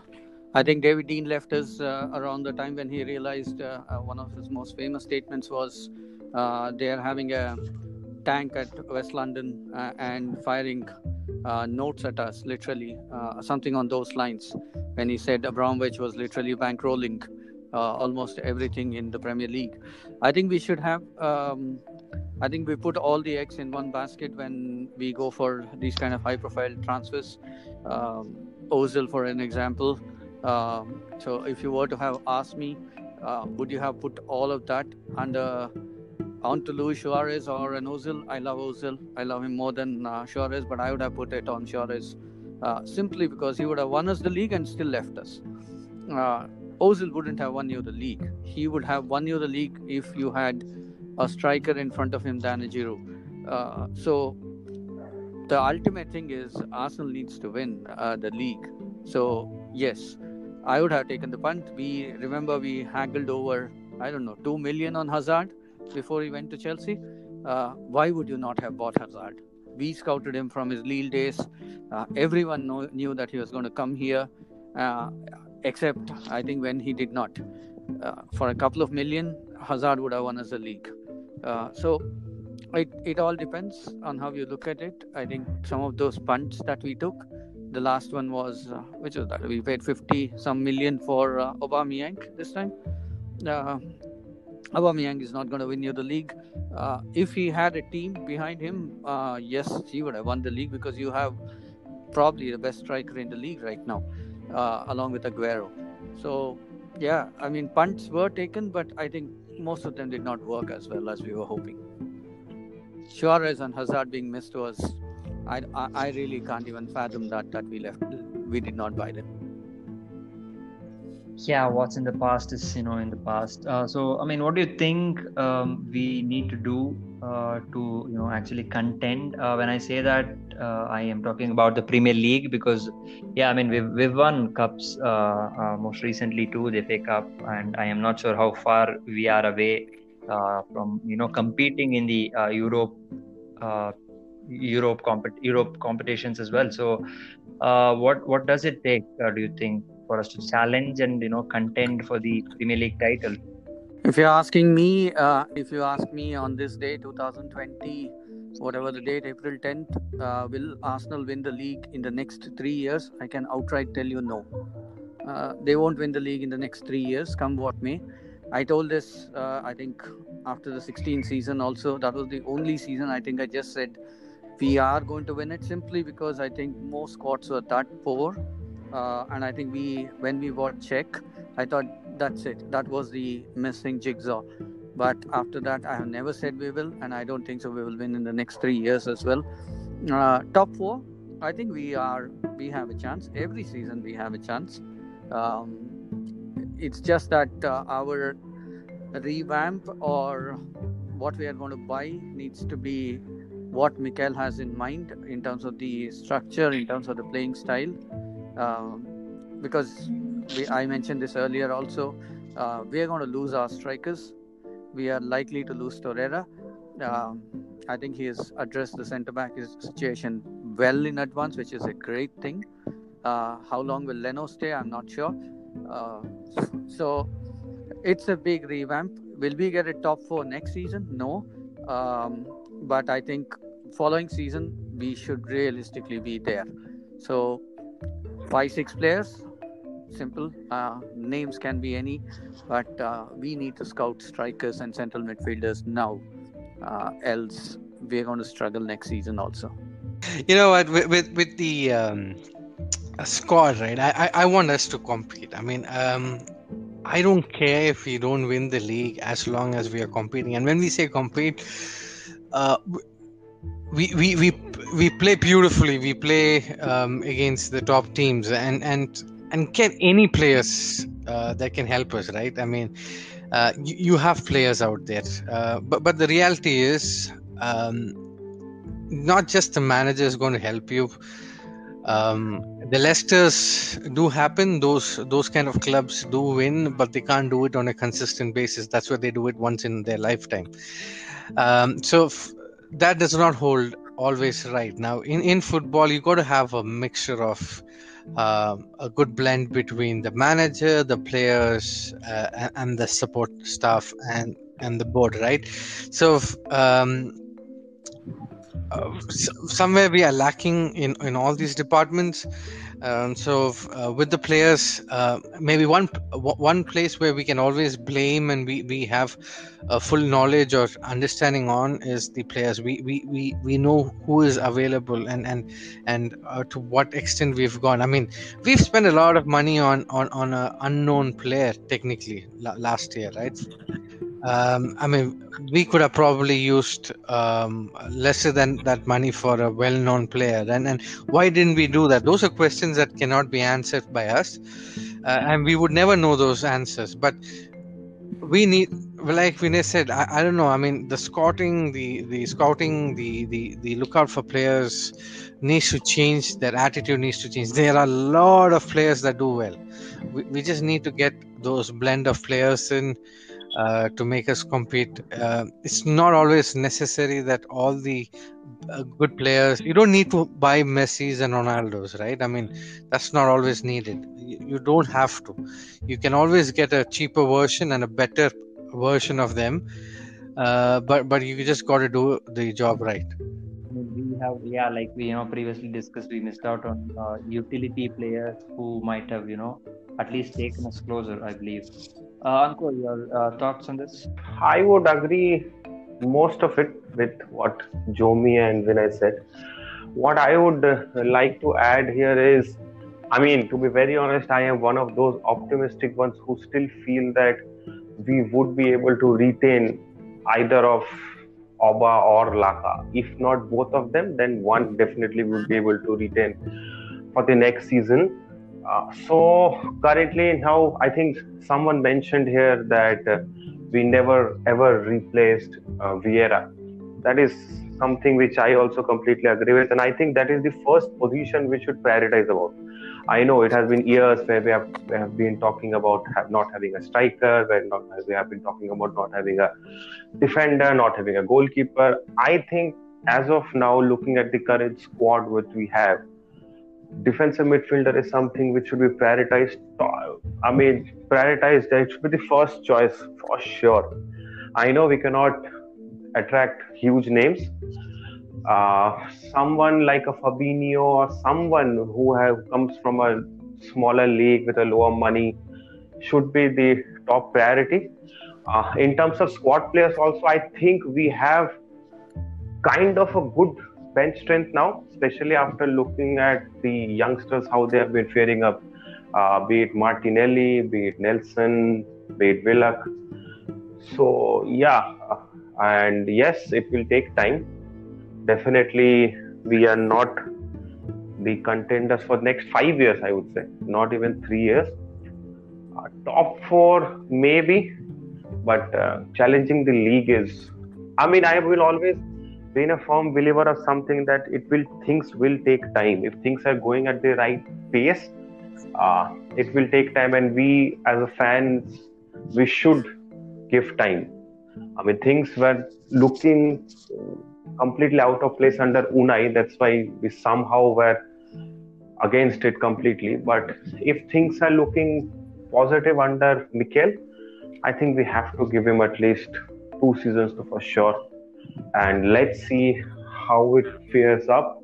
I think David Dein left us uh, around the time when he realized uh, uh one of his most famous statements was uh, they are having a tank at West London uh, and firing notes at us, literally, something on those lines. When he said Abramovich was literally bankrolling almost everything in the Premier League. I think we should have. Um, I think we put all the eggs in one basket when we go for these kind of high-profile transfers. Um, Ozil, for an example. Um, so, if you were to have asked me, uh, would you have put all of that under onto Luis Suarez or an Ozil? I love Ozil. I love him more than uh, Suarez, but I would have put it on Suarez uh, simply because he would have won us the league and still left us. Uh, Ozil wouldn't have won you the league. He would have won you the league if you had a striker in front of him than a Giroud. Uh, so the ultimate thing is Arsenal needs to win uh, the league. So yes, I would have taken the punt. We remember we haggled over I don't know two million on Hazard before he went to Chelsea. Uh, why would you not have bought Hazard? We scouted him from his Lille days. Uh, everyone know, knew that he was going to come here, uh, except I think when he did not. Uh, for a couple of million, Hazard would have won us the league. Uh, so it, it all depends on how you look at it. I think some of those punts that we took, the last one was, uh, which was that? We paid 50 some million for uh, Aubameyang this time. Aubameyang is not going to win you the league. Uh, if he had a team behind him, uh, yes, he would have won the league because you have probably the best striker in the league right now, uh, along with Aguero. So, yeah, I mean, punts were taken, but I think most of them did not work as well as we were hoping. Suarez and Hazard being missed was, I, I, I really can't even fathom that that we left, we did not buy them. Yeah, what's in the past is you know in the past. Uh, so I mean, what do you think um, we need to do uh, to you know actually contend? Uh, when I say that, uh, I am talking about the Premier League because yeah, I mean we've we've won cups uh, uh, most recently too, the FA Cup, and I am not sure how far we are away from you know competing in the Europe Europe compet- Europe competitions as well. So, what what does it take? do you think for us to challenge and you know contend for the Premier League title? If you're asking me, uh, if you ask me on this day, 2020, whatever the date, April 10th, uh, will Arsenal win the league in the next three years? I can outright tell you no. Uh, they won't win the league in the next three years, come what may. I told this, uh, I think, after the 16 season also. That was the only season I think I just said we are going to win it simply because I think most squads were that poor. Uh, and I think we, when we bought Cech, I thought that's it. That was the missing jigsaw. But after that, I have never said we will, and I don't think so. We will win in the next three years as well. Uh, top four, I think we are we have a chance. Every season we have a chance. Um, it's just that uh, our revamp or what we are going to buy needs to be what Mikel has in mind in terms of the structure, in terms of the playing style. Um, because we, I mentioned this earlier also, uh, we are going to lose our strikers. We are likely to lose Torreira. Um, I think he has addressed the centre back situation well in advance, which is a great thing. Uh, how long will Leno stay? I'm not sure. Uh, so it's a big revamp. Will we get a top four next season? No. Um, but I think following season we should realistically be there. So five six players, simple. Uh, names can be any, but uh, we need to scout strikers and central midfielders now. Uh, else we're going to struggle next season also. You know what? With with, with the um, squad, right? I, I I want us to compete. I mean, um, I don't care if we don't win the league as long as we are competing. And when we say compete, uh, we, we we we play beautifully. We play um, against the top teams and and and get any players uh, that can help us, right? I mean, uh, you, you, have players out there, uh, but but the reality is, um, not just the manager is going to help you. Um, the Leicesters do happen; those those kind of clubs do win, but they can't do it on a consistent basis. That's why they do it once in their lifetime. Um, so f- that does not hold always right. Now, in in football, you got to have a mixture of uh, a good blend between the manager, the players, uh, and the support staff and and the board, right? So. Um, uh, somewhere we are lacking in in all these departments um, so uh, with the players, uh, maybe one one place where we can always blame and we, we have a full knowledge or understanding on is the players. We we, we, we know who is available and and and uh, to what extent we've gone. I mean, we've spent a lot of money on on on an unknown player technically last year, right? Um, I mean, we could have probably used um, lesser than that money for a well-known player, and and why didn't we do that? Those are questions that cannot be answered by us, uh, and we would never know those answers. But we need, like Vinay said, I, I don't know. I mean, the scouting, the the scouting, the the the lookout for players needs to change. Their attitude needs to change. There are a lot of players that do well. We, we just need to get those blend of players in uh, to make us compete. Uh, it's not always necessary that all the uh, good players. You don't need to buy Messi's and Ronaldo's, right? I mean, that's not always needed. You, don't have to. You can always get a cheaper version and a better version of them. Uh, but but you just got to do the job right. We have yeah, like we you know previously discussed, we missed out on uh, utility players who might have you know at least taken us closer, I believe. Uh, your uh, thoughts on this? I would agree most of it with what Jomi and Vinay said. What I would uh, like to add here is, I mean, to be very honest, I am one of those optimistic ones who still feel that we would be able to retain either of Auba or Laka. If not both of them, then one definitely would be able to retain for the next season. Uh, so currently now I think someone mentioned here that uh, we never ever replaced uh, Vieira. That is something which I also completely agree with, and I think that is the first position we should prioritize about. I know it has been years where we have, we have been talking about not having a striker, where not, we have been talking about not having a defender, not having a goalkeeper. I think as of now, looking at the current squad which we have, defensive midfielder is something which should be prioritized. I mean, prioritized. It should be the first choice for sure. I know we cannot attract huge names. Uh, someone like a Fabinho or someone who have comes from a smaller league with a lower money should be the top priority. Uh, in terms of squad players, also I think we have kind of a good bench strength now, especially after looking at the youngsters, how they have been faring up, uh, be it Martinelli, be it Nelson, be it Willock. So, yeah, and yes, it will take time. Definitely, we are not the contenders for next five years. I would say, not even three years. Uh, top four maybe, but uh, challenging the league is. I mean, I will always been a firm believer of something that it will things will take time. If things are going at the right pace uh, it will take time and we as a fans we should give time. I mean things were looking completely out of place under unai. That's why we somehow were against it completely. But if things are looking positive under mikel i think we have to give him at least two seasons to for sure and let's see how it fares up.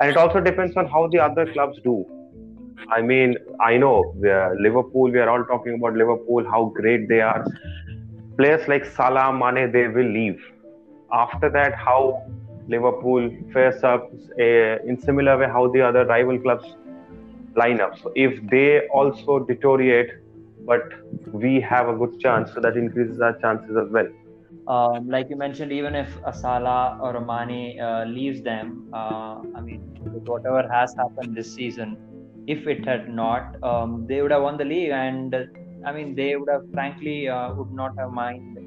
And it also depends on how the other clubs do. I mean, I know Liverpool, we are all talking about Liverpool, how great they are. Players like Salah, Mane, they will leave. After that, how Liverpool fares up uh, in similar way how the other rival clubs line up. So if they also deteriorate, but we have a good chance, so that increases our chances as well um, like you mentioned, even if a Salah or a Mane uh, leaves them, uh, I mean, whatever has happened this season, if it had not, um, they would have won the league, and I mean, they would have frankly uh, would not have mind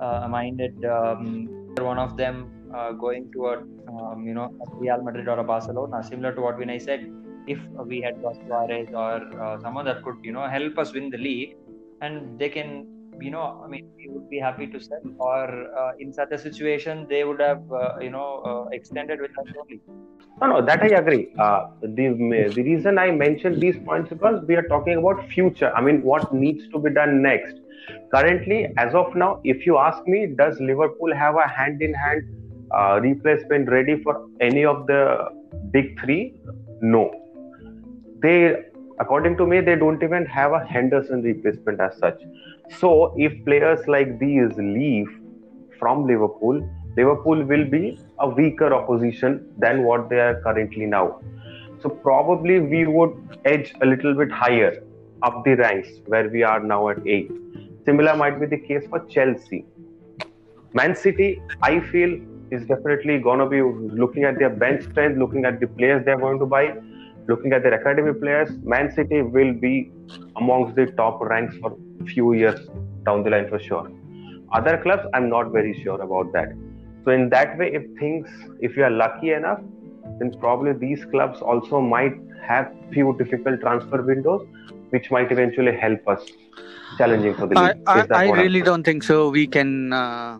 uh, minded um, one of them uh, going to a um, you know a Real Madrid or a Barcelona, similar to what Vinay said. If we had got Suarez or someone that could you know help us win the league, and they can you know, I mean, we would be happy to sell, or uh, in such a situation, they would have, uh, you know, uh, extended with us only. No, no, that I agree. Uh, the the reason I mentioned these points because we are talking about future. I mean, what needs to be done next. Currently, as of now, if you ask me, does Liverpool have a hand-in-hand uh, replacement ready for any of the big three? No. They according to me, they don't even have a Henderson replacement as such. So if players like these leave from Liverpool, Liverpool will be a weaker opposition than what they are currently now. So probably we would edge a little bit higher up the ranks where we are now at eight. Similar might be the case for Chelsea. Man City, I feel, is definitely going to be looking at their bench strength, looking at the players they're going to buy, looking at their academy players. Man City will be amongst the top ranks for few years down the line for sure. Other clubs, I'm not very sure about that. So in that way, if things, if you are lucky enough, then probably these clubs also might have few difficult transfer windows, which might eventually help us challenging for the league. I, I, I really don't think so. We can uh,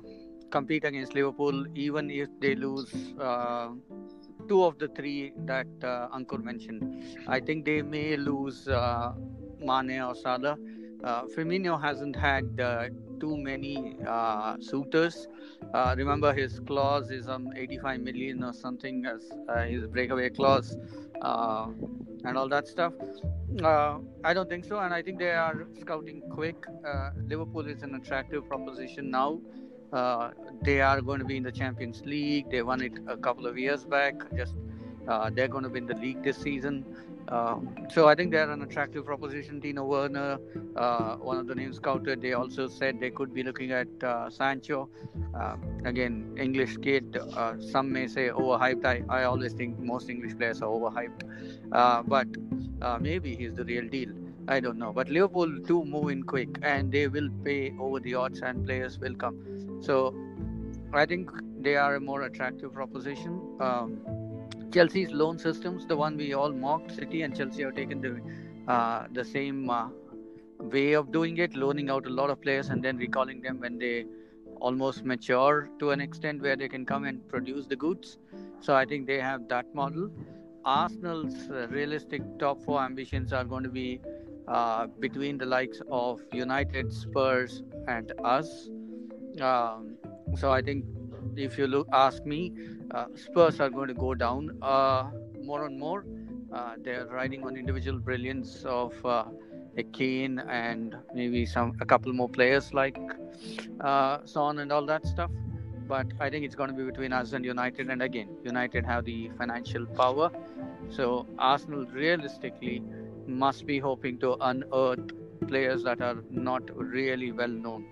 compete against Liverpool even if they lose uh, two of the three that uh, Ankur mentioned. I think they may lose uh, Mane or Salah uh, Firmino hasn't had uh, too many uh, suitors. Uh, remember, his clause is on 85 million or something as uh, his breakaway clause uh, and all that stuff. I don't think so, and I think they are scouting quick. Liverpool is an attractive proposition now. They are going to be in the Champions League. They won it a couple of years back. Just they're going to win the league this season. Um, so I think they're an attractive proposition. Timo Werner, uh, one of the names scouted, they also said they could be looking at uh, Sancho. Um, again, English kid. Uh, some may say overhyped. I, I always think most English players are overhyped, uh, but uh, maybe he's the real deal. I don't know. But Liverpool do move in quick, and they will pay over the odds, and players will come. So I think they are a more attractive proposition. Um, Chelsea's loan systems, the one we all mocked, City and Chelsea have taken the uh, the same uh, way of doing it, loaning out a lot of players and then recalling them when they almost mature to an extent where they can come and produce the goods. So I think they have that model. Arsenal's uh, realistic top four ambitions are going to be uh, between the likes of United, Spurs, and us. Um, so I think if you look, ask me, uh, Spurs are going to go down uh, more and more. Uh, they're riding on individual brilliance of uh, a Kane and maybe some a couple more players like uh, Son and all that stuff. But I think it's going to be between us and United. And again, United have the financial power. So Arsenal realistically must be hoping to unearth players that are not really well known.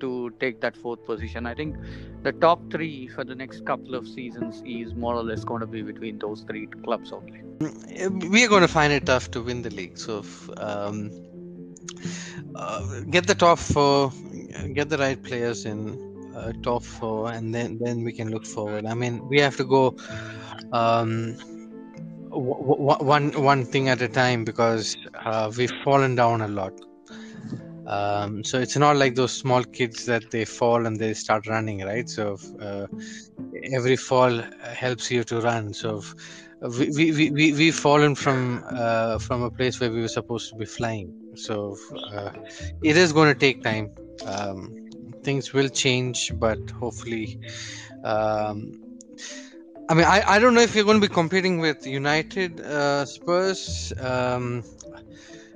to take that fourth position. I think the top three for the next couple of seasons is more or less going to be between those three clubs only. We are going to find it tough to win the league. So, um, uh, get the top four, get the right players in uh, top four, and then then we can look forward. I mean, we have to go. Um, one one thing at a time because uh, we've fallen down a lot. Um, so it's not like those small kids that they fall and they start running, right? So uh, every fall helps you to run. So we we we we've fallen from uh, from a place where we were supposed to be flying. So uh, it is going to take time. Um, things will change, but hopefully. Um, I mean, I, I don't know if you're going to be competing with United, uh, Spurs. Um,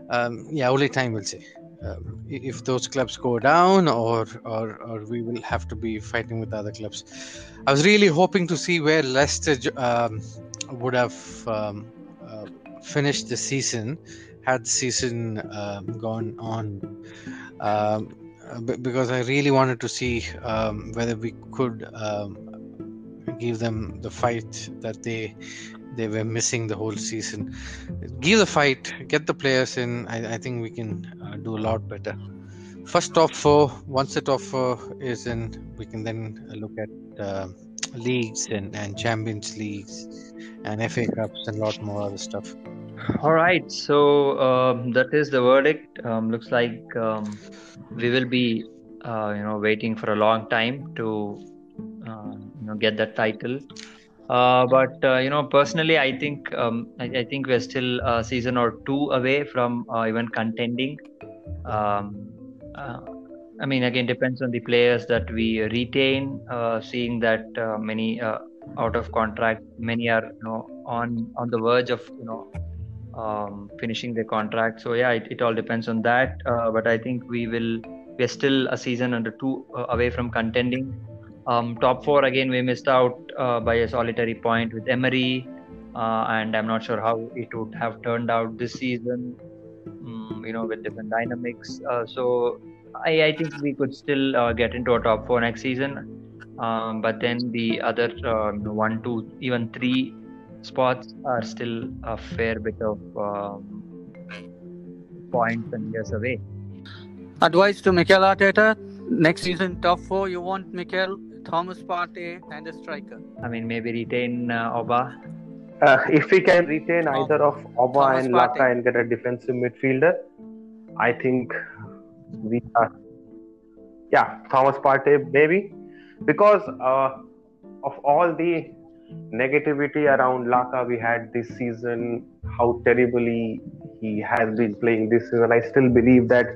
um, yeah, only time will say. Um, if those clubs go down, or, or or we will have to be fighting with other clubs. I was really hoping to see where Leicester um, would have um, uh, finished the season had the season um, gone on. Um, because I really wanted to see whether we could give them the fight that they they were missing the whole season. Give the fight, get the players in. I, I think we can uh, do a lot better. First top four. Once the top four is in, we can then look at uh, leagues and, and Champions Leagues and FA Cups and a lot more other stuff. All right, so um, that is the verdict. Um, looks like um, we will be, uh, you know, waiting for a long time to uh, you know get that title. Uh, but uh, you know, personally, I think um, I, I, think we're still a season or two away from uh, even contending. Um, I mean, again, depends on the players that we retain. seeing that many out of contract, many are you know on on the verge of you know um, finishing their contract. So yeah, it, it all depends on that. Uh, but I think we will. We're still a season under two uh, away from contending. Um, top four again, we missed out uh, by a solitary point with Emery, uh, and I'm not sure how it would have turned out this season. Um, you know, with different dynamics. Uh, so I, I, think we could still uh, get into a top four next season. Um, but then the other um, one, two, even three spots are still a fair bit of um, points and years away. Advice to Mikel Arteta next season, top four. You want Mikel Thomas Partey, and a striker. I mean, maybe retain uh, Auba. Uh, if we can retain oh. either of Auba Thomas and Laka and get a defensive midfielder, I think we are. Yeah, Thomas Partey, maybe. Because uh, of all the negativity around Laka we had this season, how terribly he has been playing this season, I still believe that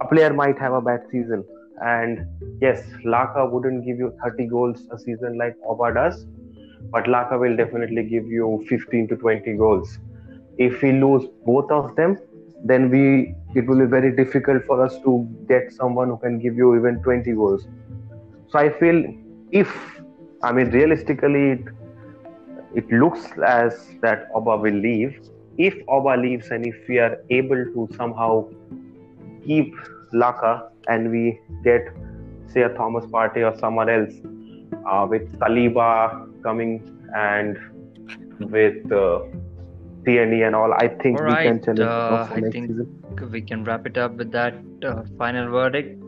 a player might have a bad season and yes, Laka wouldn't give you 30 goals a season like Auba does, but Laka will definitely give you 15 to 20 goals. If we lose both of them, then we it will be very difficult for us to get someone who can give you even 20 goals. So I feel if I mean realistically it, it looks as that Auba will leave. If Auba leaves and if we are able to somehow keep Laka and we get say a Thomas Partey or someone else uh, with Saliba coming and with uh, Tierney and all, I think all right, we can challenge. Uh, I think season. we can wrap it up with that uh, final verdict.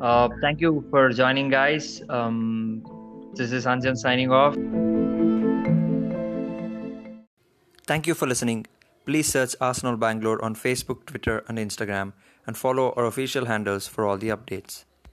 Uh, thank you for joining, guys. Um, this is Anjan signing off. Thank you for listening. Please search Arsenal Bangalore on Facebook, Twitter, and Instagram and follow our official handles for all the updates.